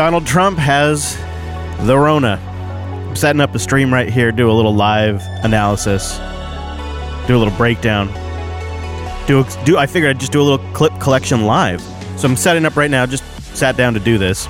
Donald Trump has the Rona. I'm setting up a stream right here, do a little live analysis, do a little breakdown. Do, a, do I figured I'd just do a little clip collection live. So I'm setting up right now, just sat down to do this.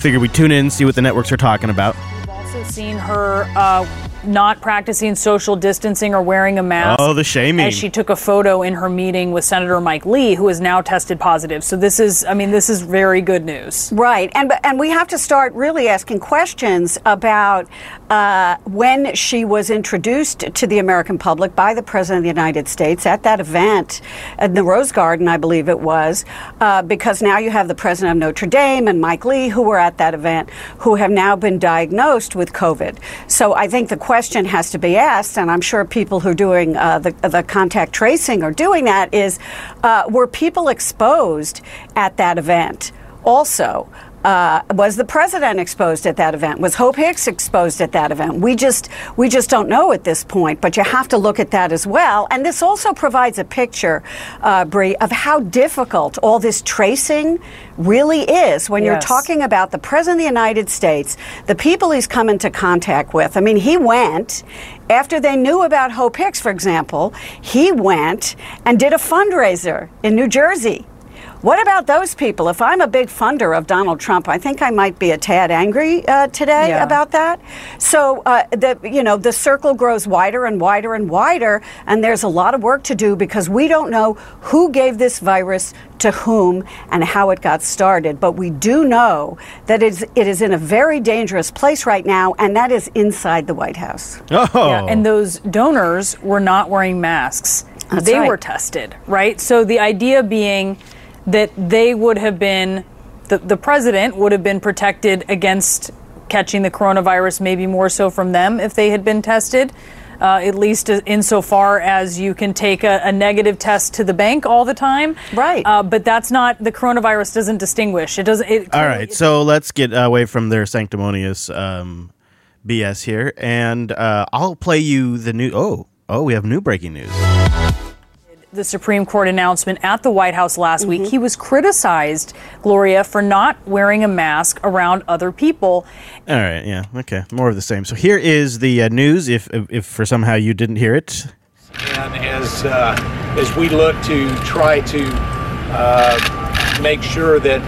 Figured we tune in, see what the networks are talking about. We've also seen her uh, not practicing social distancing or wearing a mask. Oh, the shaming. As she took a photo in her meeting with Senator Mike Lee, who is now tested positive. So this is, I mean, this is very good news. Right, and and we have to start really asking questions about uh, when she was introduced to the American public by the President of the United States at that event at the Rose Garden, I believe it was, uh, because now you have the President of Notre Dame and Mike Lee who were at that event who have now been diagnosed with COVID. So I think the question has to be asked, and I'm sure people who are doing uh, the, the contact tracing are doing that, is uh, were people exposed at that event? Also, uh, was the president exposed at that event? Was Hope Hicks exposed at that event? We just we just don't know at this point. But you have to look at that as well. And this also provides a picture, uh, Bree, of how difficult all this tracing really is when you're talking about the president of the United States, the people he's come into contact with. I mean, he went after they knew about Hope Hicks, for example. He went and did a fundraiser in New Jersey. What about those people? If I'm a big funder of Donald Trump, I think I might be a tad angry uh, today Yeah. about that. So uh, the you know the circle grows wider and wider and wider, and there's a lot of work to do because we don't know who gave this virus to whom and how it got started. But we do know that it is, it is in a very dangerous place right now, and that is inside the White House. Oh, Yeah, and those donors were not wearing masks. That's they right. were tested, right? So the idea being that they would have been, the, the president would have been protected against catching the coronavirus, maybe more so from them if they had been tested. Uh, at least insofar as you can take a, a negative test to the bank all the time, Right. Uh, but that's not the coronavirus doesn't distinguish. It doesn't. It, All right, so let's get away from their sanctimonious um, BS here, and uh, I'll play you the new. Oh, oh, we have new breaking news. The Supreme Court announcement at the White House last Mm-hmm. week, he was criticized, Gloria, for not wearing a mask around other people. All right, yeah, okay, more of the same. So here is the uh, news. If, if if for somehow you didn't hear it, And as uh, as we look to try to uh, make sure that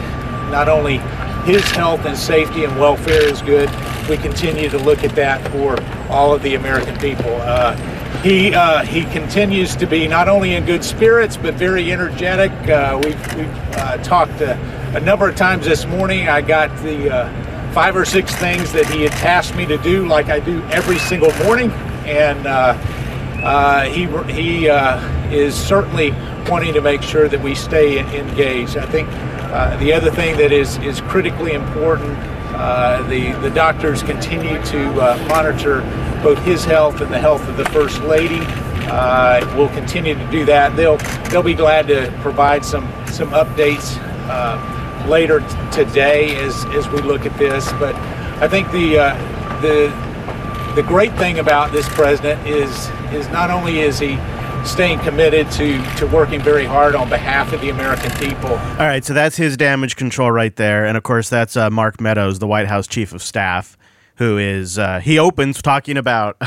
not only his health and safety and welfare is good, we continue to look at that for all of the American people. Uh, he uh, he continues to be not only in good spirits but very energetic. Uh, we've we've uh, talked uh, a number of times this morning. I got the uh, five or six things that he had tasked me to do, like I do every single morning, and. He he is certainly wanting to make sure that we stay engaged. I think the other thing that is is critically important. Uh, the the doctors continue to uh, monitor both his health and the health of the first lady. Uh, we'll continue to do that. They'll they'll be glad to provide some some updates later today as as we look at this. But I think the uh, the the great thing about this president is is not only is he staying committed to to working very hard on behalf of the American people. all right. So that's his damage control right there, and of course that's uh, Mark Meadows, the White House chief of staff, who is uh, he opens talking about.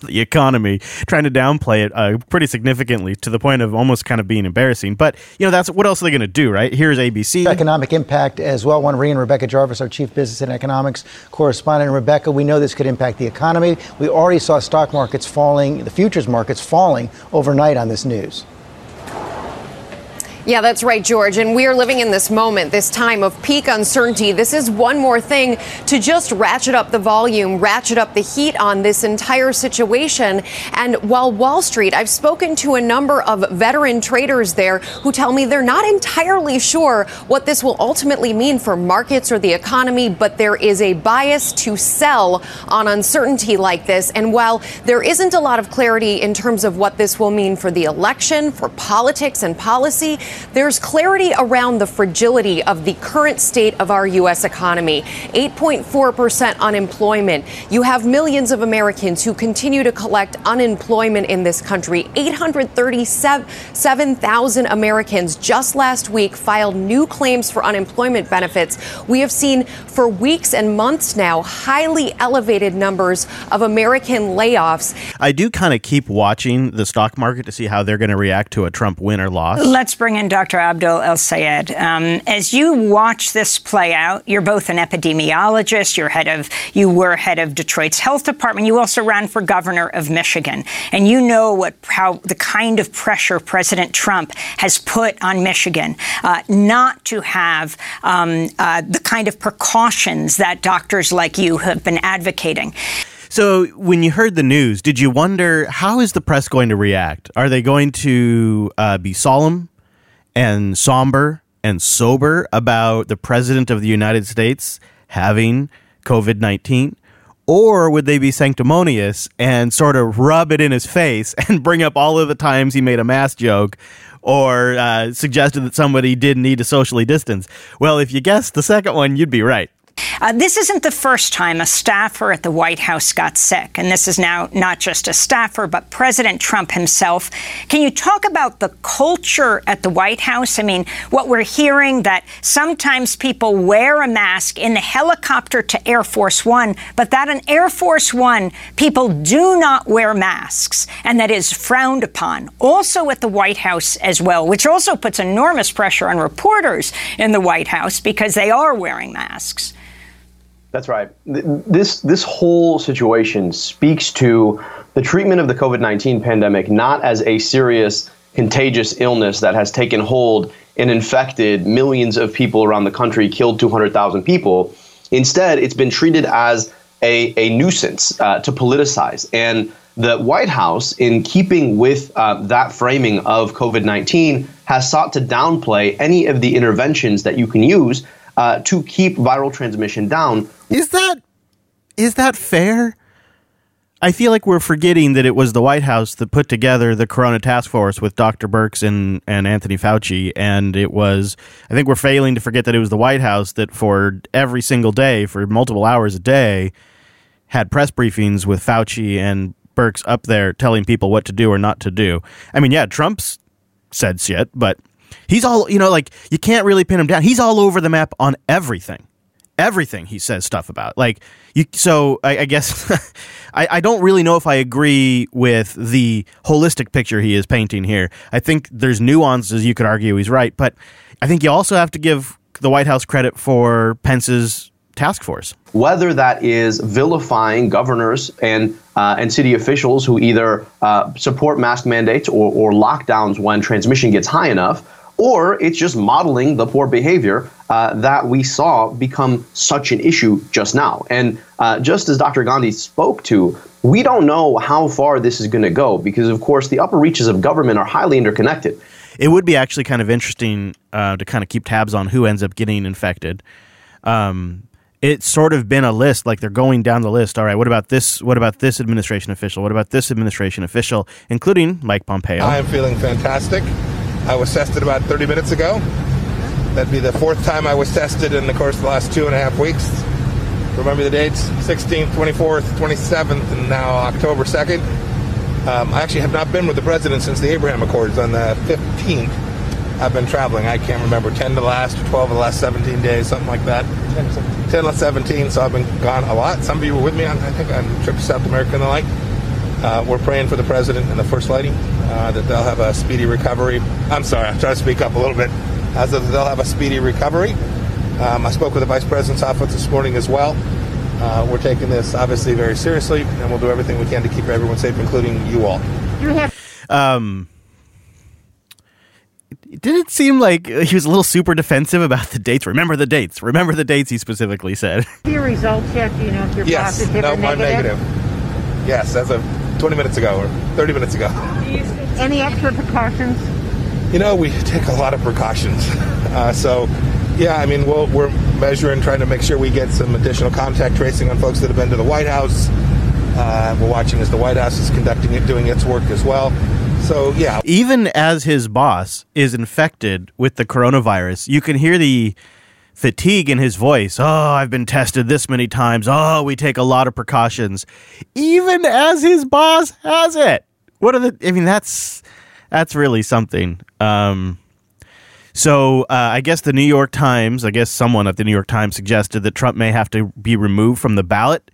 The economy, trying to downplay it uh, pretty significantly to the point of almost kind of being embarrassing. But you know, that's what else are they going to do, right? Here's ABC. economic impact as well. Want to and Rebecca Jarvis, our chief business and economics correspondent. Rebecca, we know this could impact the economy. We already saw stock markets falling, the futures markets falling overnight on this news. Yeah, that's right, George. And we are living in this moment, this time of peak uncertainty. This is one more thing to just ratchet up the volume, ratchet up the heat on this entire situation. And while Wall Street, I've spoken to a number of veteran traders there who tell me they're not entirely sure what this will ultimately mean for markets or the economy, but there is a bias to sell on uncertainty like this. And while there isn't a lot of clarity in terms of what this will mean for the election, for politics and policy, there's clarity around the fragility of the current state of our U.S. economy 8.4% unemployment. You have millions of Americans who continue to collect unemployment in this country. 837,000 Americans just last week filed new claims for unemployment benefits. We have seen for weeks and months now highly elevated numbers of American layoffs. I do kind of keep watching the stock market to see how they're going to react to a Trump win or loss. Let's bring in Dr. Abdul El-Sayed. Um, as you watch this play out, you're both an epidemiologist. You're head of, you were head of Detroit's health department. You also ran for governor of Michigan, and you know what how the kind of pressure President Trump has put on Michigan uh, not to have um, uh, the kind of precautions that doctors like you have been advocating. So, when you heard the news, did you wonder how is the press going to react? Are they going to uh, be solemn and somber and sober about the president of the United States having COVID nineteen? Or would they be sanctimonious and sort of rub it in his face and bring up all of the times he made a mask joke or uh, suggested that somebody did need to socially distance? Well, if you guessed the second one, you'd be right. Uh, this isn't the first time a staffer at the White House got sick, and this is now not just a staffer, but President Trump himself. Can you talk about the culture at the White House? I mean, what we're hearing that sometimes people wear a mask in the helicopter to Air Force One, but that in Air Force One, people do not wear masks, and that is frowned upon. Also at the White House as well, which also puts enormous pressure on reporters in the White House because they are wearing masks. That's right. This this whole situation speaks to the treatment of the COVID-19 pandemic not as a serious contagious illness that has taken hold and infected millions of people around the country, killed 200,000 people. Instead, it's been treated as a, a nuisance uh, to politicize. And the White House, in keeping with uh, that framing of COVID 19, has sought to downplay any of the interventions that you can use uh, to keep viral transmission down. Is that is that fair? I feel like we're forgetting that it was the White House that put together the Corona Task Force with Dr. Birx and, and Anthony Fauci. And it was, I think we're failing to forget that it was the White House that for every single day, for multiple hours a day, had press briefings with Fauci and Birx up there telling people what to do or not to do. I mean, yeah, Trump's said shit, but He's all, you know, like you can't really pin him down. He's all over the map on everything. Everything he says stuff about. Like you so I, I guess I, I don't really know if I agree with the holistic picture he is painting here. I think there's nuances you could argue he's right, but I think you also have to give the White House credit for Pence's task force. Whether that is vilifying governors and uh, and city officials who either uh, support mask mandates or, or lockdowns when transmission gets high enough, or it's just modeling the poor behavior uh, that we saw become such an issue just now. And uh, just as Dr. Gandhi spoke to, we don't know how far this is going to go because, of course, the upper reaches of government are highly interconnected. It would be actually kind of interesting uh, to kind of keep tabs on who ends up getting infected. Um, it's sort of been a list, like they're going down the list. All right, what about this? What about this administration official? What about this administration official, including Mike Pompeo? I am feeling fantastic. I was tested about 30 minutes ago. That'd be the fourth time I was tested in the course of the last two and a half weeks. Remember the dates 16th, 24th, 27th, and now October 2nd. Um, I actually have not been with the president since the Abraham Accords on the 15th. I've been traveling. I can't remember 10 to the last, 12 of the last 17 days, something like that. 10 to 17, so I've been gone a lot. Some of you were with me on, I think, on trips to South America and the like. Uh, we're praying for the president and the first lady uh, that they'll have a speedy recovery. I'm sorry, I'm trying to speak up a little bit. As that they'll have a speedy recovery. Um, I spoke with the vice president's office this morning as well. Uh, we're taking this obviously very seriously, and we'll do everything we can to keep everyone safe, including you all. You have. Um, did it seem like he was a little super defensive about the dates? Remember the dates. Remember the dates. He specifically said. Your results yet? Do you know if you're yes. positive no, or negative? I'm negative. Yes, as of 20 minutes ago or 30 minutes ago. Any extra precautions? You know, we take a lot of precautions. Uh, so, yeah, I mean, we we are measuring, trying to make sure we get some additional contact tracing on folks that have been to the White House. Uh, we're watching as the White House is conducting it, doing its work as well. So, yeah. Even as his boss is infected with the coronavirus, you can hear the fatigue in his voice. Oh, I've been tested this many times. Oh, we take a lot of precautions. Even as his boss has it. What are the I mean that's that's really something. Um so uh, I guess the New York Times, I guess someone at the New York Times suggested that Trump may have to be removed from the ballot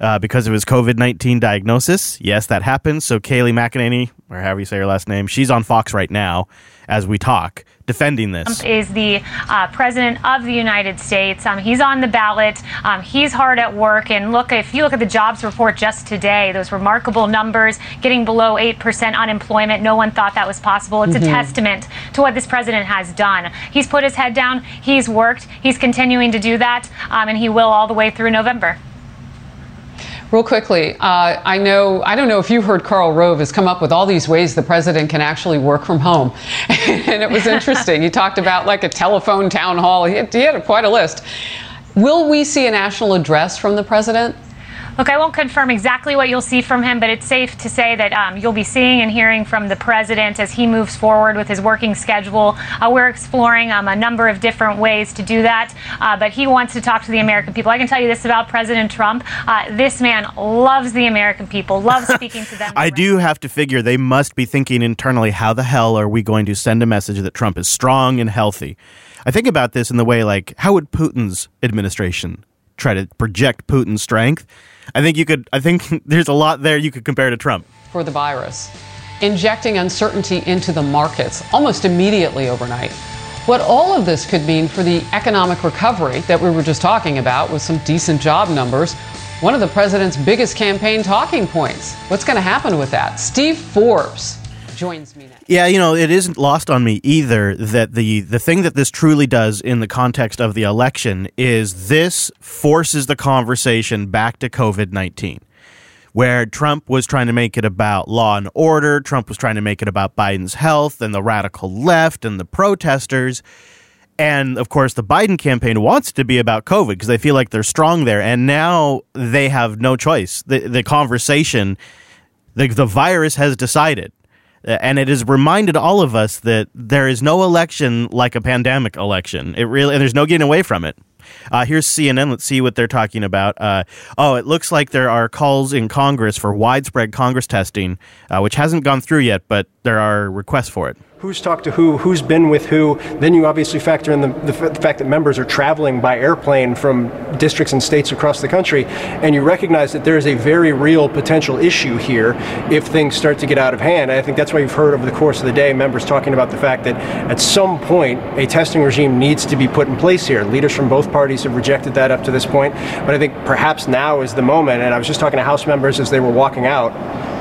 uh, because of his COVID 19 diagnosis. Yes, that happened. So Kayleigh McEnany, or however you say her last name, she's on Fox right now as we talk, defending this. Trump is the uh, president of the United States. Um, he's on the ballot. Um, he's hard at work. And look, if you look at the jobs report just today, those remarkable numbers, getting below 8% unemployment, no one thought that was possible. It's Mhm. a testament to what this president has done. He's put his head down, he's worked, he's continuing to do that, um, and he will all the way through November. Real quickly, uh, I know I don't know if you heard Karl Rove has come up with all these ways the president can actually work from home, and it was interesting. he talked about like a telephone town hall. He had, he had quite a list. Will we see a national address from the president? Look, I won't confirm exactly what you'll see from him, but it's safe to say that um, you'll be seeing and hearing from the president as he moves forward with his working schedule. Uh, we're exploring um, a number of different ways to do that, uh, but he wants to talk to the American people. I can tell you this about President Trump uh, this man loves the American people, loves speaking to them. I do have to figure they must be thinking internally, how the hell are we going to send a message that Trump is strong and healthy? I think about this in the way like, how would Putin's administration try to project Putin's strength? I think you could, I think there's a lot there you could compare to Trump. for the virus, injecting uncertainty into the markets almost immediately overnight. What all of this could mean for the economic recovery that we were just talking about with some decent job numbers, one of the president's biggest campaign talking points. What's going to happen with that? Steve Forbes joins me. Yeah, you know, it isn't lost on me either that the the thing that this truly does in the context of the election is this forces the conversation back to COVID-19. Where Trump was trying to make it about law and order, Trump was trying to make it about Biden's health and the radical left and the protesters. And of course, the Biden campaign wants to be about COVID because they feel like they're strong there. And now they have no choice. The, the conversation, the, the virus has decided. Uh, And it has reminded all of us that there is no election like a pandemic election. It really, and there's no getting away from it. Uh, here's CNN. Let's see what they're talking about. Uh, oh, it looks like there are calls in Congress for widespread Congress testing, uh, which hasn't gone through yet, but there are requests for it. Who's talked to who, who's been with who. Then you obviously factor in the, the, f- the fact that members are traveling by airplane from districts and states across the country, and you recognize that there is a very real potential issue here if things start to get out of hand. And I think that's why you've heard over the course of the day members talking about the fact that at some point a testing regime needs to be put in place here. Leaders from both parties have rejected that up to this point, but I think perhaps now is the moment. And I was just talking to House members as they were walking out.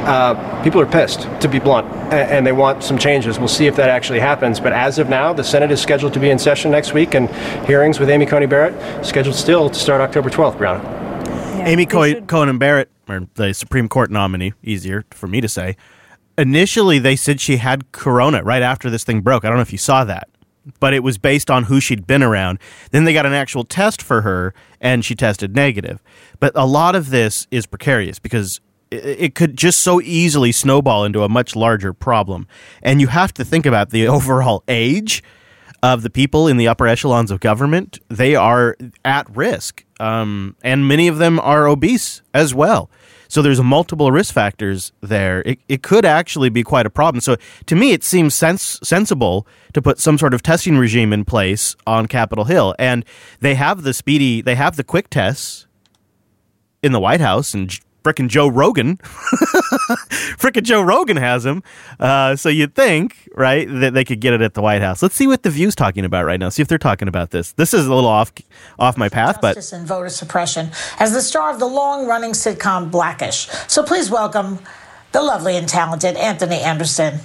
Uh, people are pissed, to be blunt, and they want some changes. We'll see if that actually happens. But as of now, the Senate is scheduled to be in session next week, and hearings with Amy Coney Barrett scheduled still to start October 12th, Brianna. Amy Co- Cohen Barrett, or the Supreme Court nominee, easier for me to say. Initially, they said she had corona right after this thing broke. I don't know if you saw that, but it was based on who she'd been around. Then they got an actual test for her, and she tested negative. But a lot of this is precarious because it, could just so easily snowball into a much larger problem. And you have to think about the overall age of the people in the upper echelons of government, they are at risk. Um, and many of them are obese as well. So there's multiple risk factors there. It, it could actually be quite a problem. So to me, it seems sens- sensible to put some sort of testing regime in place on Capitol Hill. And they have the speedy, they have the quick tests in the White House, and frickin' Joe Rogan, frickin' Joe Rogan has them. Uh, so you'd think, right, that they could get it at the White House. Let's see what the View's talking about right now. See if they're talking about this. This is a little off off my path, but justice and voter suppression as the star of the long-running sitcom Blackish. So please welcome the lovely and talented Anthony Anderson.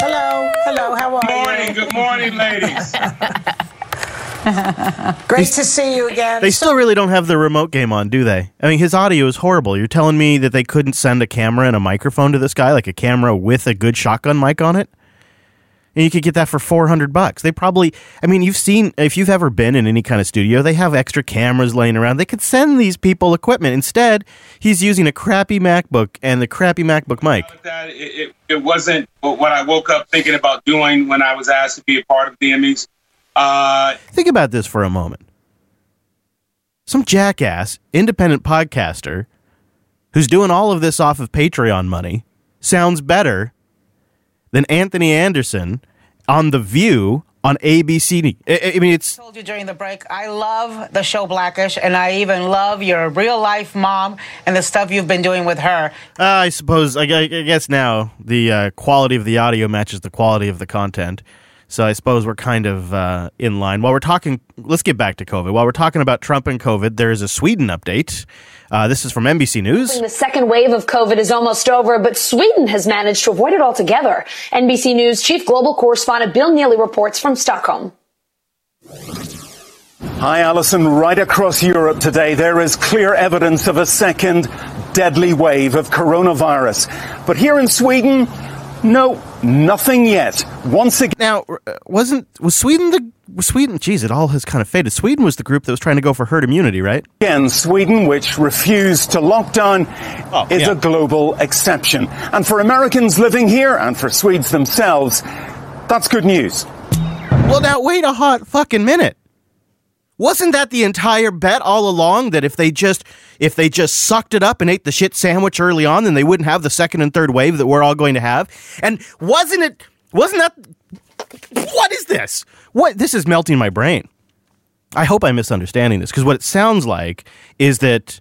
Hello, hello, how are you? Good morning, good morning, ladies. Great to see you again. they still really don't have the remote game on, do they? I mean, his audio is horrible. You're telling me that they couldn't send a camera and a microphone to this guy, like a camera with a good shotgun mic on it? and you could get that for 400 bucks. They probably, I mean, you've seen, if you've ever been in any kind of studio, they have extra cameras laying around. They could send these people equipment. Instead, he's using a crappy MacBook and the crappy MacBook mic. that it, it, it wasn't what I woke up thinking about doing when I was asked to be a part of the Emmys. Uh, Think about this for a moment. Some jackass, independent podcaster who's doing all of this off of Patreon money sounds better than Anthony Anderson on The View on ABC. I, I mean, it's I told you during the break, I love the show Blackish, and I even love your real life mom and the stuff you've been doing with her. Uh, I suppose. I, I guess now the uh, quality of the audio matches the quality of the content. So I suppose we're kind of uh, in line. While we're talking, let's get back to COVID. While we're talking about Trump and COVID, there is a Sweden update. Uh, this is from NBC News. The second wave of COVID is almost over, but Sweden has managed to avoid it altogether. NBC News chief global correspondent Bill Neely reports from Stockholm. Hi, Allison. Right across Europe today, there is clear evidence of a second deadly wave of coronavirus. But here in Sweden, no, nothing yet. Once again. Now, uh, wasn't was Sweden the was Sweden? Geez, it all has kind of faded. Sweden was the group that was trying to go for herd immunity, right? Again, Sweden, which refused to lock down, oh, is yeah. a global exception. And for Americans living here and for Swedes themselves, that's good news. Well, now wait a hot fucking minute. Wasn't that the entire bet all along that if they just if they just sucked it up and ate the shit sandwich early on, then they wouldn't have the second and third wave that we're all going to have? And wasn't it wasn't that what is this? What this is melting my brain. I hope I'm misunderstanding this because what it sounds like is that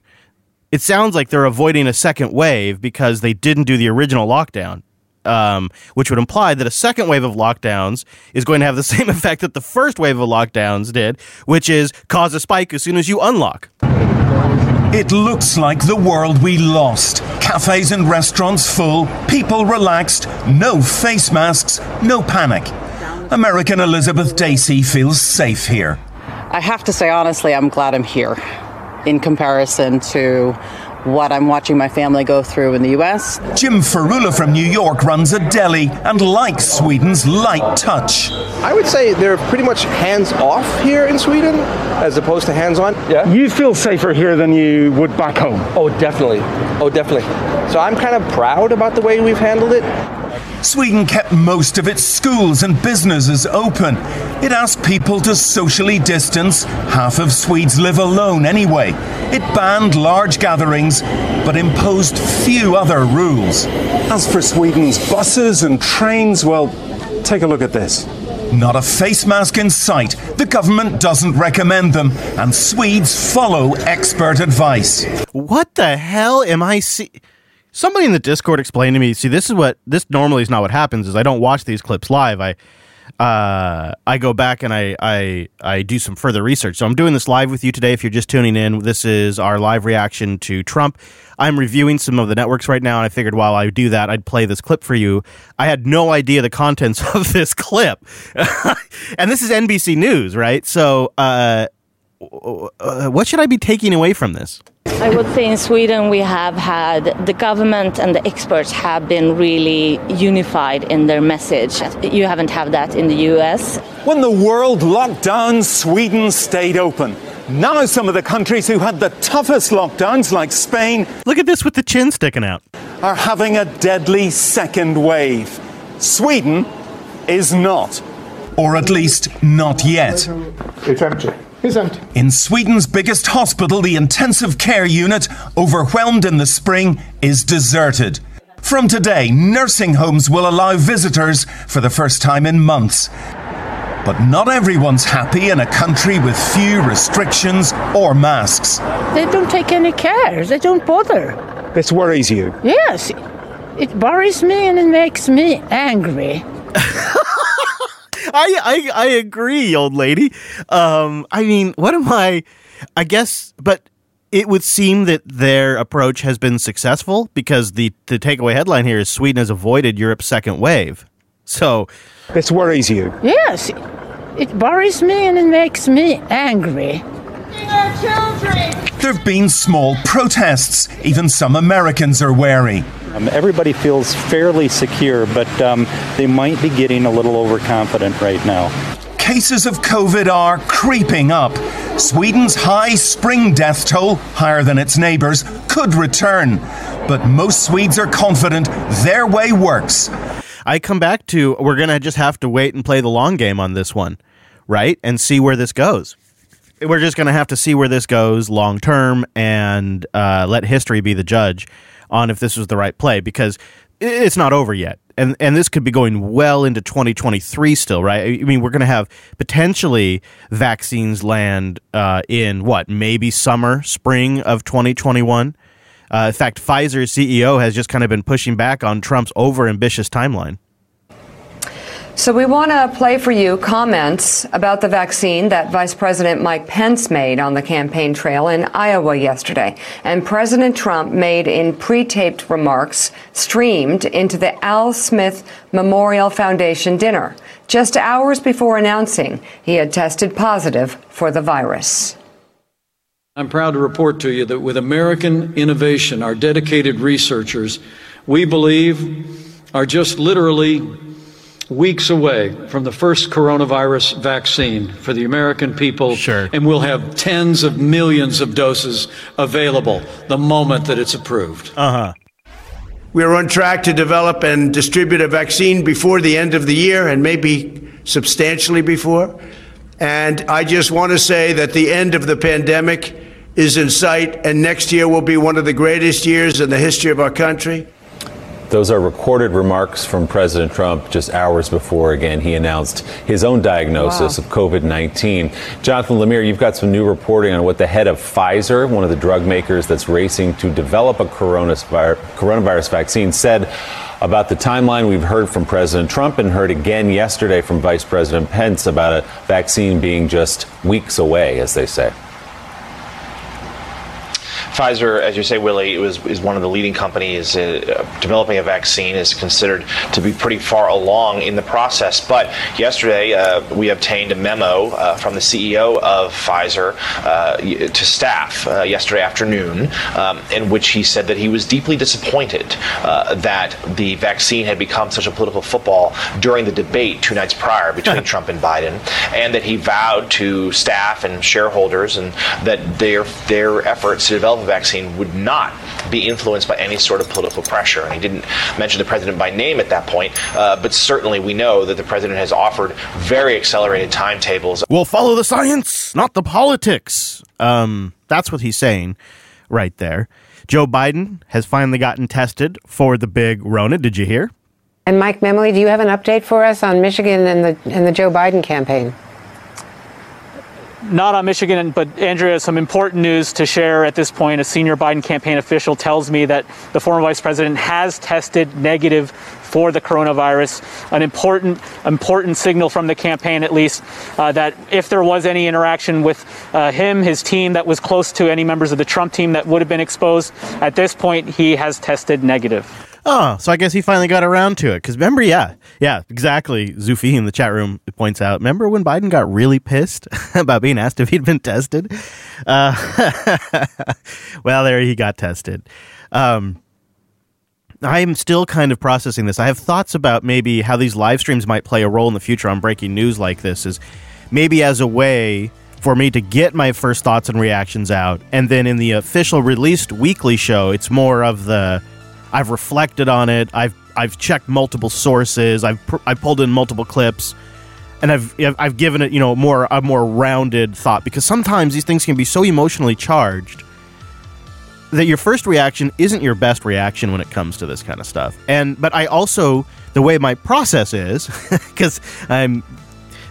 it sounds like they're avoiding a second wave because they didn't do the original lockdown. Um, which would imply that a second wave of lockdowns is going to have the same effect that the first wave of lockdowns did, which is cause a spike as soon as you unlock. It looks like the world we lost. Cafes and restaurants full, people relaxed, no face masks, no panic. American Elizabeth Dacey feels safe here. I have to say, honestly, I'm glad I'm here in comparison to what I'm watching my family go through in the US. Jim Ferrula from New York runs a deli and likes Sweden's light touch. I would say they're pretty much hands off here in Sweden as opposed to hands on. Yeah. You feel safer here than you would back home? Oh, definitely. Oh, definitely. So I'm kind of proud about the way we've handled it. Sweden kept most of its schools and businesses open. It asked people to socially distance. Half of Swedes live alone anyway. It banned large gatherings, but imposed few other rules. As for Sweden's buses and trains, well, take a look at this. Not a face mask in sight. The government doesn't recommend them, and Swedes follow expert advice. What the hell am I see? Somebody in the Discord explained to me. See, this is what this normally is not what happens. Is I don't watch these clips live. I uh, I go back and I, I I do some further research. So I'm doing this live with you today. If you're just tuning in, this is our live reaction to Trump. I'm reviewing some of the networks right now, and I figured while I do that, I'd play this clip for you. I had no idea the contents of this clip, and this is NBC News, right? So, uh, uh, what should I be taking away from this? I would say in Sweden we have had the government and the experts have been really unified in their message. You haven't had that in the US. When the world locked down, Sweden stayed open. Now, some of the countries who had the toughest lockdowns, like Spain, look at this with the chin sticking out, are having a deadly second wave. Sweden is not. Or at least not yet. It's empty. It's empty. In Sweden's biggest hospital, the intensive care unit, overwhelmed in the spring, is deserted. From today, nursing homes will allow visitors for the first time in months. But not everyone's happy in a country with few restrictions or masks. They don't take any care. They don't bother. This worries you. Yes. It worries me and it makes me angry. I, I I agree, old lady. Um, I mean, what am I? I guess, but it would seem that their approach has been successful because the the takeaway headline here is Sweden has avoided Europe's second wave. So this worries you. Yes. It worries me and it makes me angry. There have been small protests. Even some Americans are wary. Um, everybody feels fairly secure, but um, they might be getting a little overconfident right now. Cases of COVID are creeping up. Sweden's high spring death toll, higher than its neighbours, could return. But most Swedes are confident their way works. I come back to we're going to just have to wait and play the long game on this one, right? And see where this goes. We're just going to have to see where this goes long term and uh, let history be the judge on if this was the right play because it's not over yet. And, and this could be going well into 2023 still, right? I mean, we're going to have potentially vaccines land uh, in what, maybe summer, spring of 2021. Uh, in fact, Pfizer's CEO has just kind of been pushing back on Trump's over ambitious timeline. So we want to play for you comments about the vaccine that Vice President Mike Pence made on the campaign trail in Iowa yesterday, and President Trump made in pre-taped remarks streamed into the Al Smith Memorial Foundation dinner just hours before announcing he had tested positive for the virus. I'm proud to report to you that with American innovation, our dedicated researchers, we believe are just literally weeks away from the first coronavirus vaccine for the American people. Sure. And we'll have tens of millions of doses available the moment that it's approved. Uh huh. We are on track to develop and distribute a vaccine before the end of the year and maybe substantially before. And I just want to say that the end of the pandemic is in sight, and next year will be one of the greatest years in the history of our country. Those are recorded remarks from President Trump just hours before, again, he announced his own diagnosis wow. of COVID 19. Jonathan Lemire, you've got some new reporting on what the head of Pfizer, one of the drug makers that's racing to develop a coronavirus vaccine, said about the timeline. We've heard from President Trump and heard again yesterday from Vice President Pence about a vaccine being just weeks away, as they say. Pfizer, as you say, Willie, was is one of the leading companies uh, developing a vaccine. is considered to be pretty far along in the process. But yesterday, uh, we obtained a memo uh, from the CEO of Pfizer uh, to staff uh, yesterday afternoon, um, in which he said that he was deeply disappointed uh, that the vaccine had become such a political football during the debate two nights prior between Trump and Biden, and that he vowed to staff and shareholders and that their their efforts to develop vaccine would not be influenced by any sort of political pressure. And he didn't mention the president by name at that point, uh, but certainly we know that the president has offered very accelerated timetables. We'll follow the science, not the politics. Um, that's what he's saying right there. Joe Biden has finally gotten tested for the big Rona. Did you hear? And Mike Memoli, do you have an update for us on Michigan and the and the Joe Biden campaign? Not on Michigan, but Andrea, some important news to share at this point. A senior Biden campaign official tells me that the former vice president has tested negative for the coronavirus. An important, important signal from the campaign, at least, uh, that if there was any interaction with uh, him, his team that was close to any members of the Trump team that would have been exposed, at this point, he has tested negative. Oh, so I guess he finally got around to it. Because remember, yeah, yeah, exactly. Zufi in the chat room points out. Remember when Biden got really pissed about being asked if he'd been tested? Uh, well, there he got tested. Um, I'm still kind of processing this. I have thoughts about maybe how these live streams might play a role in the future on breaking news like this. Is maybe as a way for me to get my first thoughts and reactions out, and then in the official released weekly show, it's more of the I've reflected on it. I've I've checked multiple sources. I've pr- I pulled in multiple clips, and I've I've given it you know more a more rounded thought because sometimes these things can be so emotionally charged that your first reaction isn't your best reaction when it comes to this kind of stuff. And but I also the way my process is because I'm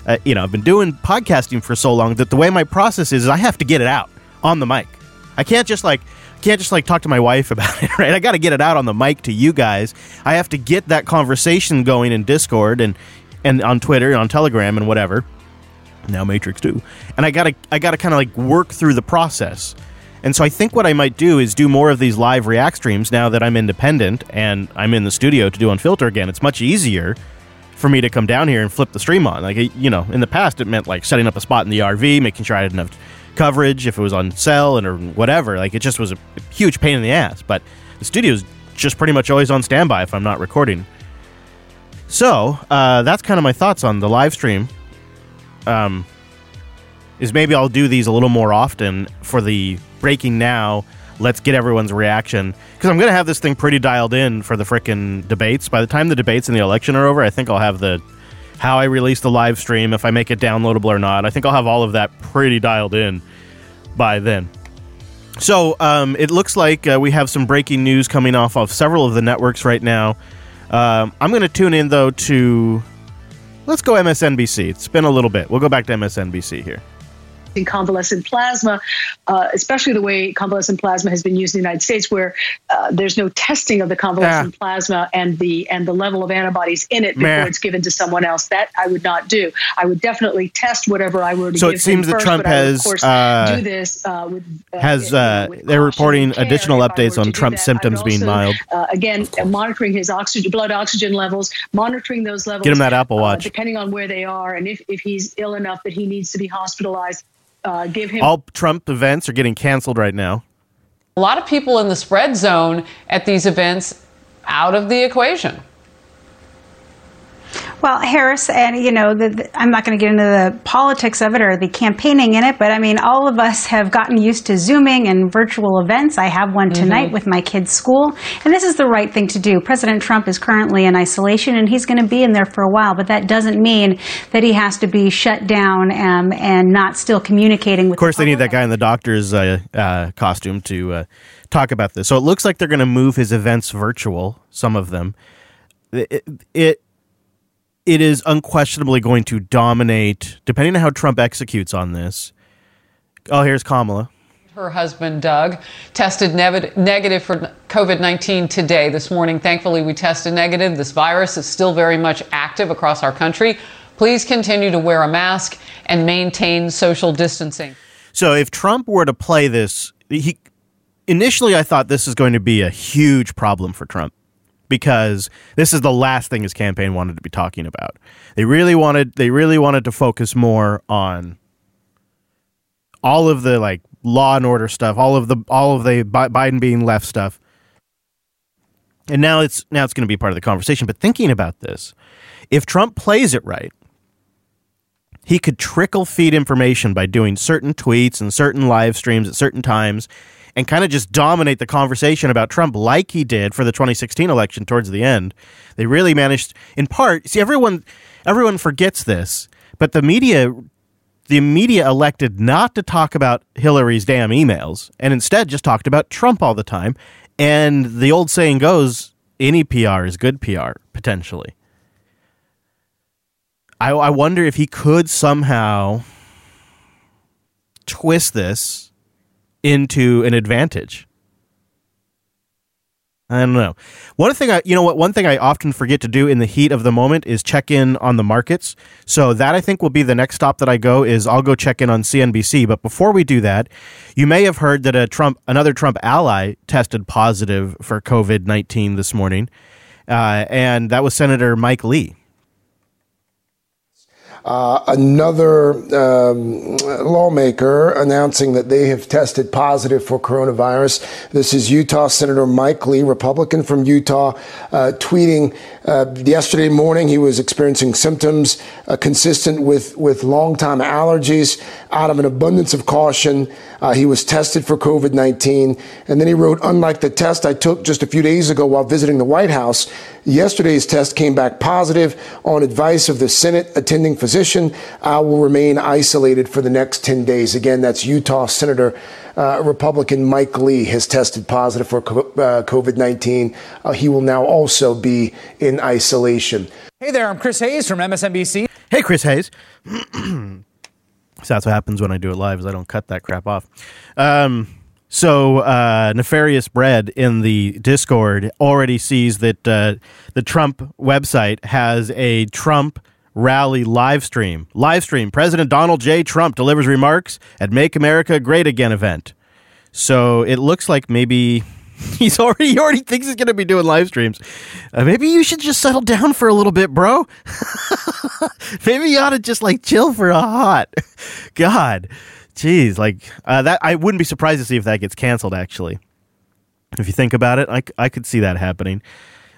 uh, you know I've been doing podcasting for so long that the way my process is, is I have to get it out on the mic. I can't just like can't just like talk to my wife about it, right? I got to get it out on the mic to you guys. I have to get that conversation going in Discord and and on Twitter and on Telegram and whatever. Now Matrix too. And I got to I got to kind of like work through the process. And so I think what I might do is do more of these live react streams now that I'm independent and I'm in the studio to do Unfilter again. It's much easier for me to come down here and flip the stream on. Like you know, in the past it meant like setting up a spot in the RV, making sure I had enough coverage, if it was on cell and or whatever. Like it just was a huge pain in the ass. But the studio's just pretty much always on standby if I'm not recording. So uh, that's kind of my thoughts on the live stream. Um, is maybe I'll do these a little more often for the breaking now. Let's get everyone's reaction because I'm to have this thing pretty dialed in for the frickin' debates. By the time the debates and the election are over, I think I'll have the how I release the live stream, if I make it downloadable or not. I think I'll have all of that pretty dialed in by then. So um, it looks like uh, we have some breaking news coming off of several of the networks right now. Um, I'm going to tune in though to let's go MSNBC. It's been a little bit. We'll go back to MSNBC here in convalescent plasma, uh, especially the way convalescent plasma has been used in the United States, where uh, there's no testing of the convalescent yeah. plasma and the and the level of antibodies in it before Meh. it's given to someone else. That I would not do. I would definitely test whatever I were to so give it seems that first, Trump has would, uh, do this uh, with uh, has uh, with they're reporting additional updates on Trump's symptoms also, being mild. again, monitoring his oxygen blood oxygen levels, monitoring those levels. Get him that Apple Watch, depending on where they are, and if if he's ill enough that he needs to be hospitalized uh, give him. All Trump events are getting canceled right now. A lot of people in the spread zone at these events out of the equation. Well, Harris, and you know, the, the, I'm not going to get into the politics of it or the campaigning in it, but I mean, all of us have gotten used to Zooming and virtual events. I have one tonight mm-hmm. with my kids' school, and this is the right thing to do. President Trump is currently in isolation, and he's going to be in there for a while, but that doesn't mean that he has to be shut down um, and not still communicating with. Of course, the they need that guy in the doctor's uh, uh, costume to uh, talk about this. So it looks like they're going to move his events virtual. Some of them. it, it it is unquestionably going to dominate, depending on how Trump executes on this. Oh, here's Kamala. Her husband, Doug, tested ne- negative for COVID 19 today, this morning. Thankfully, we tested negative. This virus is still very much active across our country. Please continue to wear a mask and maintain social distancing. So, if Trump were to play this, he initially I thought this is going to be a huge problem for Trump because this is the last thing his campaign wanted to be talking about. They really wanted they really wanted to focus more on all of the like law and order stuff, all of the all of the Biden being left stuff. And now it's now it's going to be part of the conversation, but thinking about this, if Trump plays it right, he could trickle feed information by doing certain tweets and certain live streams at certain times and kind of just dominate the conversation about Trump like he did for the 2016 election towards the end. They really managed in part, see everyone everyone forgets this, but the media the media elected not to talk about Hillary's damn emails and instead just talked about Trump all the time. And the old saying goes, any PR is good PR potentially. I, I wonder if he could somehow twist this into an advantage. I don't know. One thing I, you know what, one thing I often forget to do in the heat of the moment is check in on the markets. So that I think will be the next stop that I go is I'll go check in on CNBC. But before we do that, you may have heard that a Trump, another Trump ally tested positive for COVID 19 this morning. Uh, and that was Senator Mike Lee. Uh, another um, lawmaker announcing that they have tested positive for coronavirus. This is Utah Senator Mike Lee, Republican from Utah, uh, tweeting uh, yesterday morning he was experiencing symptoms uh, consistent with, with long-time allergies. Out of an abundance of caution, uh, he was tested for COVID 19. And then he wrote, Unlike the test I took just a few days ago while visiting the White House, yesterday's test came back positive. On advice of the Senate attending physician, I will remain isolated for the next 10 days. Again, that's Utah Senator uh, Republican Mike Lee has tested positive for uh, COVID 19. Uh, he will now also be in isolation. Hey there, I'm Chris Hayes from MSNBC. Hey, Chris Hayes. so that's what happens when I do it live is I don't cut that crap off. Um, so uh, nefarious bread in the Discord already sees that uh, the Trump website has a Trump rally live stream. Live stream. President Donald J. Trump delivers remarks at Make America Great Again event. So it looks like maybe he's already he already thinks he's going to be doing live streams. Uh, maybe you should just settle down for a little bit, bro. maybe you ought to just like chill for a hot. God. Jeez, like uh, that. I wouldn't be surprised to see if that gets canceled. Actually, if you think about it, I I could see that happening.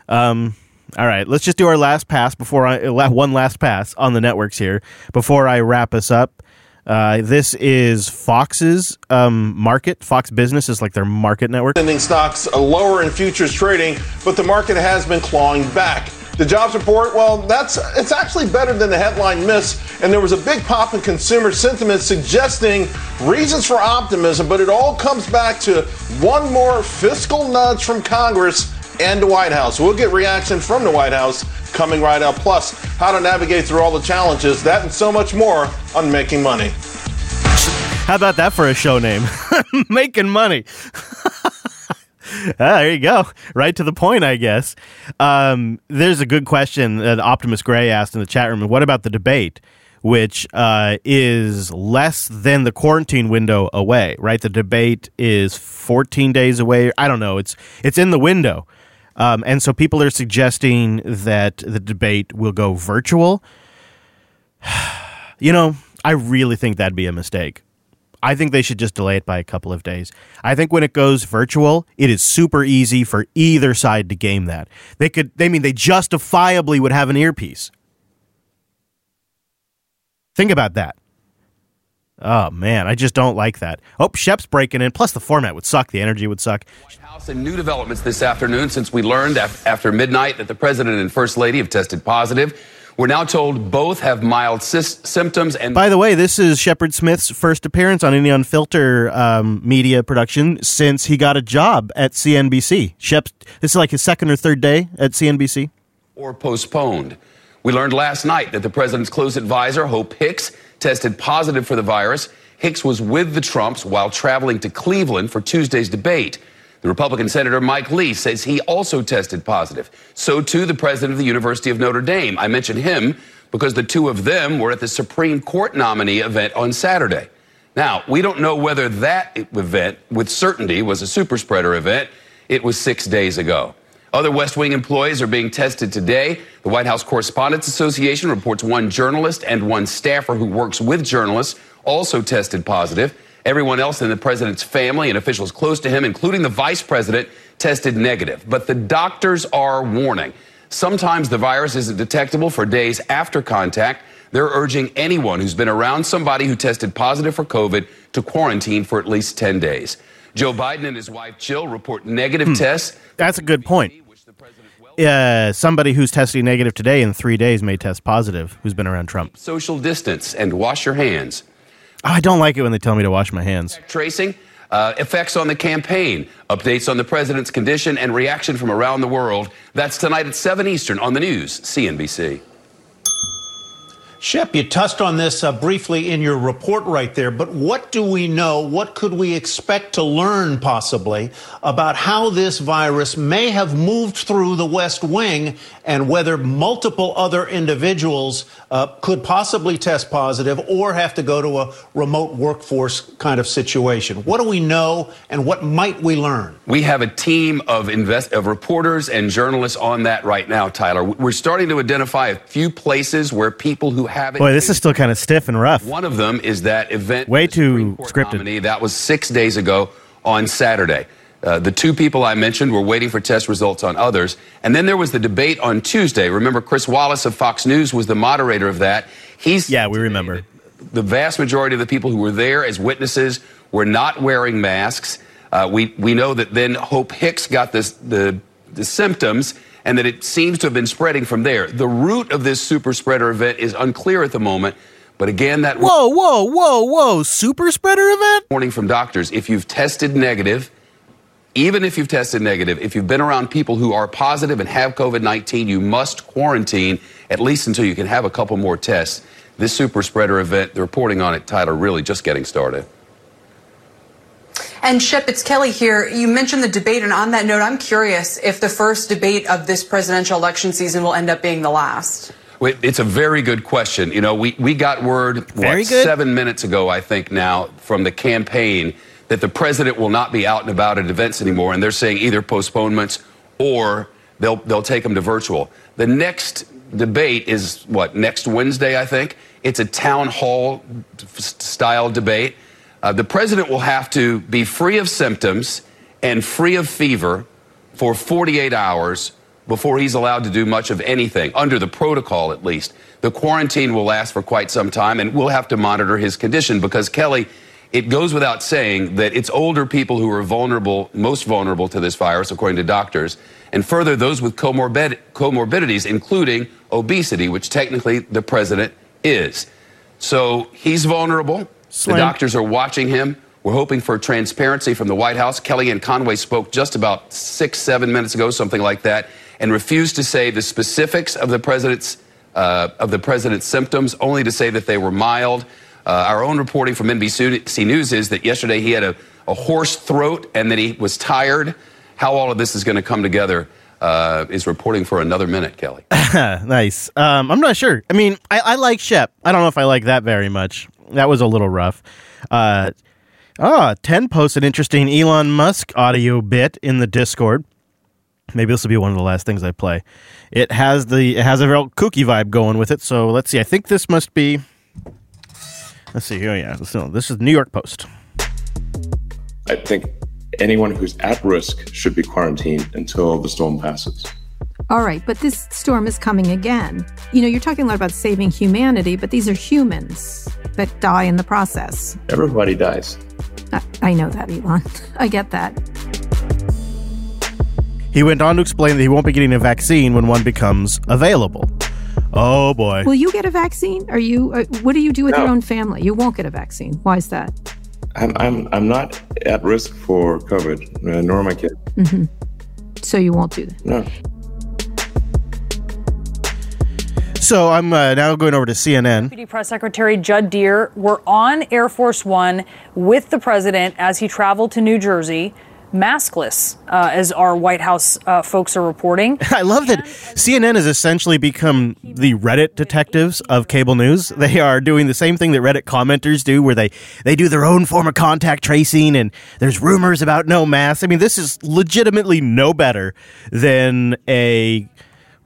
Um, all right, let's just do our last pass before I one last pass on the networks here before I wrap us up. Uh, this is Fox's um, market. Fox Business is like their market network. Sending stocks lower in futures trading, but the market has been clawing back. The jobs report, well, that's it's actually better than the headline miss, and there was a big pop in consumer sentiment suggesting reasons for optimism, but it all comes back to one more fiscal nudge from Congress and the White House. We'll get reaction from the White House coming right up, plus how to navigate through all the challenges, that and so much more on Making Money. How about that for a show name? Making money. Ah, there you go. Right to the point, I guess. Um, there's a good question that Optimus Gray asked in the chat room. What about the debate, which uh, is less than the quarantine window away? Right, the debate is 14 days away. I don't know. It's it's in the window, um, and so people are suggesting that the debate will go virtual. You know, I really think that'd be a mistake. I think they should just delay it by a couple of days. I think when it goes virtual, it is super easy for either side to game that. They could they mean they justifiably would have an earpiece. Think about that. Oh man, I just don't like that. Oh, Shep's breaking in. Plus the format would suck. The energy would suck. House and new developments this afternoon since we learned af- after midnight that the president and first lady have tested positive. We're now told both have mild symptoms and By the way, this is Shepard Smith's first appearance on any unfilter um, media production since he got a job at CNBC. Shep, this is like his second or third day at CNBC. or postponed. We learned last night that the president's close advisor, Hope Hicks, tested positive for the virus. Hicks was with the Trumps while traveling to Cleveland for Tuesday's debate. The Republican Senator Mike Lee says he also tested positive. So too the president of the University of Notre Dame. I mention him because the two of them were at the Supreme Court nominee event on Saturday. Now, we don't know whether that event with certainty was a super spreader event. It was six days ago. Other West Wing employees are being tested today. The White House Correspondents Association reports one journalist and one staffer who works with journalists also tested positive. Everyone else in the president's family and officials close to him, including the vice president, tested negative. But the doctors are warning. Sometimes the virus isn't detectable for days after contact. They're urging anyone who's been around somebody who tested positive for COVID to quarantine for at least 10 days. Joe Biden and his wife Jill report negative hmm. tests. That's a good point. Uh, somebody who's testing negative today in three days may test positive who's been around Trump. Social distance and wash your hands. Oh, I don't like it when they tell me to wash my hands. Tracing, uh, effects on the campaign, updates on the president's condition, and reaction from around the world. That's tonight at 7 Eastern on the news, CNBC. Shep, you touched on this uh, briefly in your report right there, but what do we know? What could we expect to learn possibly about how this virus may have moved through the West Wing and whether multiple other individuals uh, could possibly test positive or have to go to a remote workforce kind of situation? What do we know and what might we learn? We have a team of invest of reporters and journalists on that right now, Tyler. We're starting to identify a few places where people who have it. Boy, this is still kind of stiff and rough. One of them is that event. Way too scripted. nominee. That was six days ago on Saturday. Uh, the two people I mentioned were waiting for test results on others. And then there was the debate on Tuesday. Remember, Chris Wallace of Fox News was the moderator of that. He's yeah, we remember. The vast majority of the people who were there as witnesses were not wearing masks. Uh, we we know that then Hope Hicks got this the the symptoms and that it seems to have been spreading from there. The root of this super spreader event is unclear at the moment. But again, that Whoa, whoa, whoa, whoa! Super spreader event. warning from doctors: if you've tested negative, even if you've tested negative, if you've been around people who are positive and have COVID 19, you must quarantine at least until you can have a couple more tests. This super spreader event, the reporting on it, Tyler, really just getting started. And Shep, it's Kelly here. You mentioned the debate, and on that note, I'm curious if the first debate of this presidential election season will end up being the last. It's a very good question. You know, we, we got word Very what, seven minutes ago, I think now, from the campaign that the president will not be out and about at events anymore, and they're saying either postponements or they'll they'll take them to virtual. The next debate is what next Wednesday, I think. It's a town hall style debate. Uh, the president will have to be free of symptoms and free of fever for 48 hours before he's allowed to do much of anything, under the protocol at least. The quarantine will last for quite some time, and we'll have to monitor his condition because, Kelly, it goes without saying that it's older people who are vulnerable, most vulnerable to this virus, according to doctors, and further, those with comorbid- comorbidities, including obesity, which technically the president is. So he's vulnerable. Slim. The doctors are watching him. We're hoping for transparency from the White House. Kellyanne Conway spoke just about six, seven minutes ago, something like that, and refused to say the specifics of the president's uh, of the president's symptoms, only to say that they were mild. Uh, our own reporting from NBC News is that yesterday he had a, a hoarse throat and that he was tired. How all of this is going to come together uh, is reporting for another minute, Kelly. nice. Um, I'm not sure. I mean, I, I like Shep. I don't know if I like that very much. That was a little rough. Uh, ah, 10 posts an interesting Elon Musk audio bit in the Discord. Maybe this will be one of the last things I play. It has the it has a real kooky vibe going with it. So let's see. I think this must be. Let's see. Oh yeah, so this is New York Post. I think anyone who's at risk should be quarantined until the storm passes. All right, but this storm is coming again. You know, you're talking a lot about saving humanity, but these are humans that die in the process. Everybody dies. I, I know that, Elon. I get that. He went on to explain that he won't be getting a vaccine when one becomes available. Oh boy. Will you get a vaccine? Are you? Uh, what do you do with No. your own family? You won't get a vaccine. Why is that? I'm, I'm, I'm not at risk for COVID, uh, nor my kid. hmm So you won't do that. No. So I'm uh, now going over to CNN. Deputy Press Secretary Judd Deere were on Air Force One with the president as he traveled to New Jersey, maskless, uh, as our White House uh, folks are reporting. I love that CNN has essentially become the Reddit detectives of cable news. They are doing the same thing that Reddit commenters do, where they, they do their own form of contact tracing and there's rumors about no masks. I mean, this is legitimately no better than a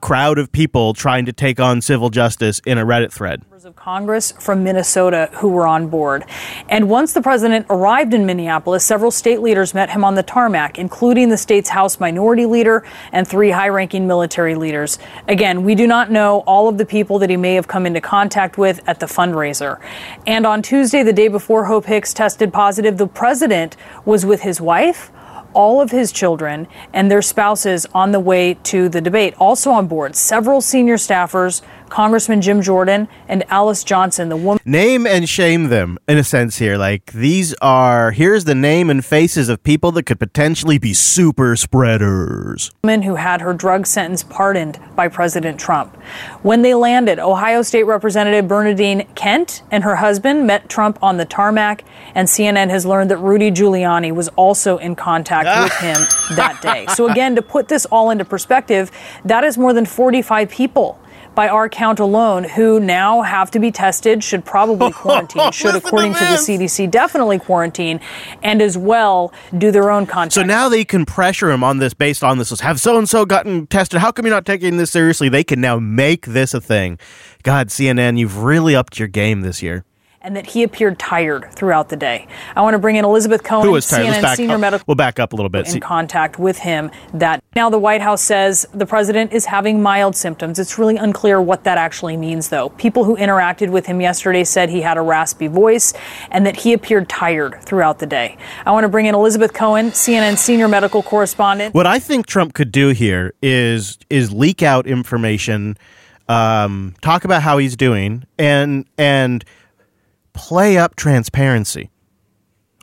crowd of people trying to take on civil justice in a Reddit thread. Members of Congress from Minnesota who were on board. And once the president arrived in Minneapolis, several state leaders met him on the tarmac, including the state's House Minority Leader and three high ranking military leaders. Again, we do not know all of the people that he may have come into contact with at the fundraiser. And on Tuesday, the day before Hope Hicks tested positive, the president was with his wife all of his children and their spouses on the way to the debate. Also on board, several senior staffers, Congressman Jim Jordan and Alice Johnson, the woman Name and shame them in a sense here. Like these are here's the name and faces of people that could potentially be super spreaders. Woman who had her drug sentence pardoned by President Trump. When they landed, Ohio State Representative Bernadine Kent and her husband met Trump on the tarmac, and CNN has learned that Rudy Giuliani was also in contact with him that day. So, again, to put this all into perspective, that is more than 45 people. By our count alone, who now have to be tested, should probably quarantine, should, according to the CDC, definitely quarantine, and as well do their own contact. So now they can pressure him on this based on this. Have so and so gotten tested? How come you're not taking this seriously? They can now make this a thing. God, CNN, you've really upped your game this year. And that he appeared tired throughout the day. I want to bring in Elizabeth Cohen? CNN senior medical We'll back up a little bit. in contact with him that now the White House says the president is having mild symptoms. It's really unclear what that actually means though. People who interacted with him yesterday said he had a raspy voice and that he appeared tired throughout the day. I want to bring in Elizabeth Cohen, CNN senior medical correspondent. What I think Trump could do here is is leak out information, um, talk about how he's doing, and and play up transparency.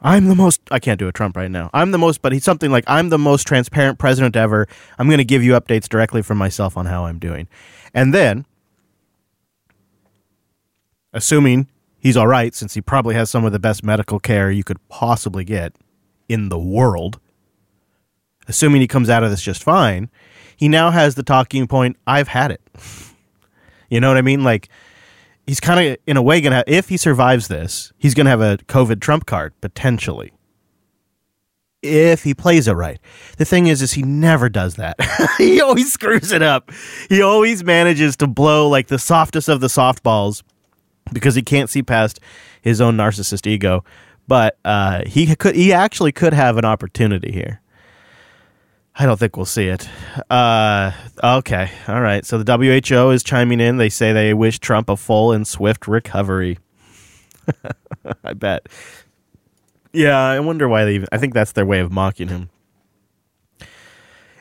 I'm the most. I can't do a Trump right now. I'm the most, but he's something like I'm the most transparent president ever. I'm going to give you updates directly from myself on how I'm doing, and then, assuming he's all right, since he probably has some of the best medical care you could possibly get in the world, assuming he comes out of this just fine, he now has the talking point I've had it. You know what I mean? Like he's kind of in a way to if he survives this, he's to have a COVID trump card potentially. If he plays it right. The thing is is he never does that. he always screws it up. He always manages to blow like the softest of the softballs because he can't see past his own narcissist ego. but uh, he could he actually could have an opportunity here. I don't think we'll see it. Uh, okay, all right. So the WHO is chiming in. They say they wish Trump a full and swift recovery. I bet. Yeah, I wonder why they. Even, I think that's their way of mocking him.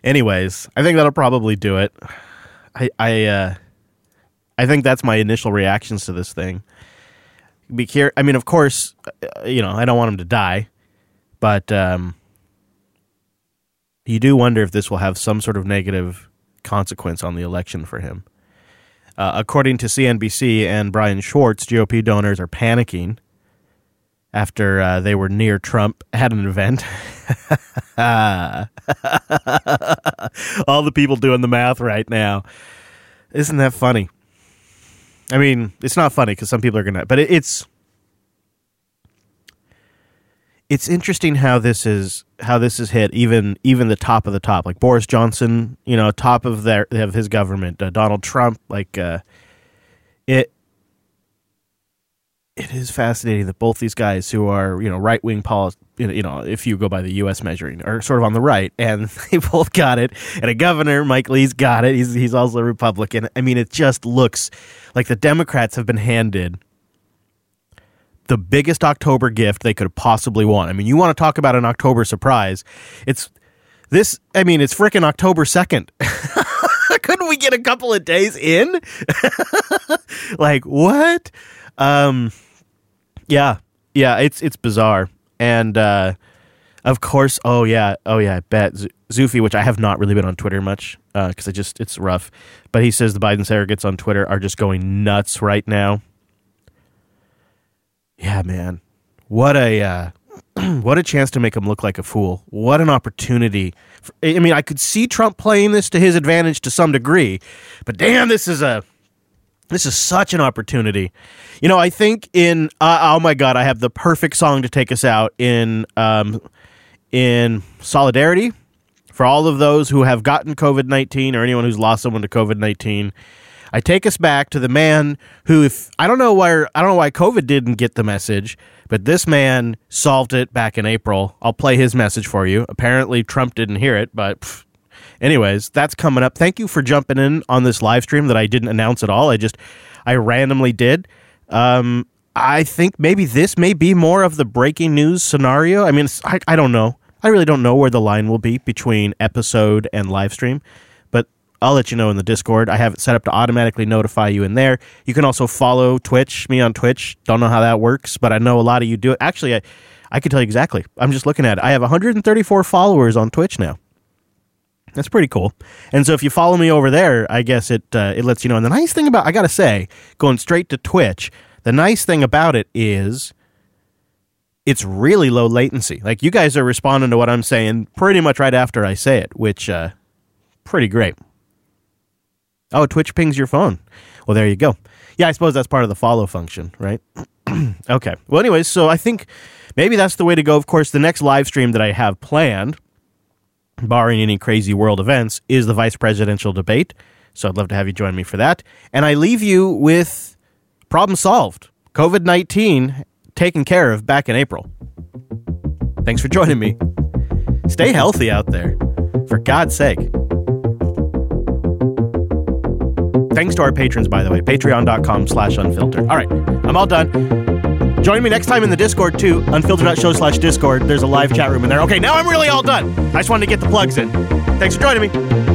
Anyways, I think that'll probably do it. I I uh, I think that's my initial reactions to this thing. Be care. I mean, of course, uh, you know, I don't want him to die, but um, you do wonder if this will have some sort of negative consequence on the election for him. Uh, according to CNBC and Brian Schwartz, GOP donors are panicking after uh, they were near Trump at an event. All the people doing the math right now. Isn't that funny? I mean, it's not funny because some people are gonna, but it, it's it's interesting how this is how this is hit even even the top of the top. Like Boris Johnson you know top of their of his government. Uh, Donald Trump like uh, it it is fascinating that both these guys who are you know right wing policy you know if you go by the U.S. measuring are sort of on the right and they both got it. And a governor Mike Lee's got it. He's he's also a Republican. I mean it just looks like the Democrats have been handed the biggest October gift they could possibly want. I mean, you want to talk about an October surprise. It's this, I mean, it's freaking October 2nd. Couldn't we get a couple of days in? like, what? Um, yeah, yeah, it's, it's bizarre. And, uh, of course, oh yeah, oh yeah, I bet Zufi, which I have not really been on Twitter much because uh, I just it's rough. But he says the Biden surrogates on Twitter are just going nuts right now yeah, man, what a uh, what a chance to make him look like a fool. What an opportunity. For, I mean, I could see Trump playing this to his advantage to some degree, but damn, this is a this is such an opportunity. You know, I think in uh, oh my god, I have the perfect song to take us out in um, in solidarity for all of those who have gotten COVID nineteen or anyone who's lost someone to COVID nineteen. I take us back to the man who, if I don't know why, I don't know why COVID didn't get the message, but this man solved it back in April. I'll play his message for you. Apparently, Trump didn't hear it, but. Pff, anyways, that's coming up. Thank you for jumping in on this live stream that I didn't announce at all. I just, I randomly did. Um, I think maybe this may be more of the breaking news scenario. I mean, I, I don't know. I really don't know where the line will be between episode and live stream. I'll let you know in the Discord. I have it set up to automatically notify you in there. You can also follow Twitch, me on Twitch. Don't know how that works, but I know a lot of you do it. Actually, I, I can tell you exactly. I'm just looking at it. I have 134 followers on Twitch now. That's pretty cool. And so if you follow me over there, I guess it uh, it lets you know. And the nice thing about I got to say, going straight to Twitch, the nice thing about it is it's really low latency. Like you guys are responding to what I'm saying pretty much right after I say it, which uh pretty great. Oh, Twitch pings your phone. Well, there you go. Yeah, I suppose that's part of the follow function, right? okay. Well, anyways, so I think maybe that's the way to go. Of course, the next live stream that I have planned, barring any crazy world events, is the vice presidential debate. So I'd love to have you join me for that. And I leave you with problem solved. COVID 19 taken care of back in April. Thanks for joining me. Stay healthy out there, for God's sake. Thanks to our patrons, by the way. Patreon.com slash unfiltered. All right, I'm all done. Join me next time in the Discord, too. Unfiltered.show slash Discord. There's a live chat room in there. Okay, now I'm really all done. I just wanted to get the plugs in. Thanks for joining me.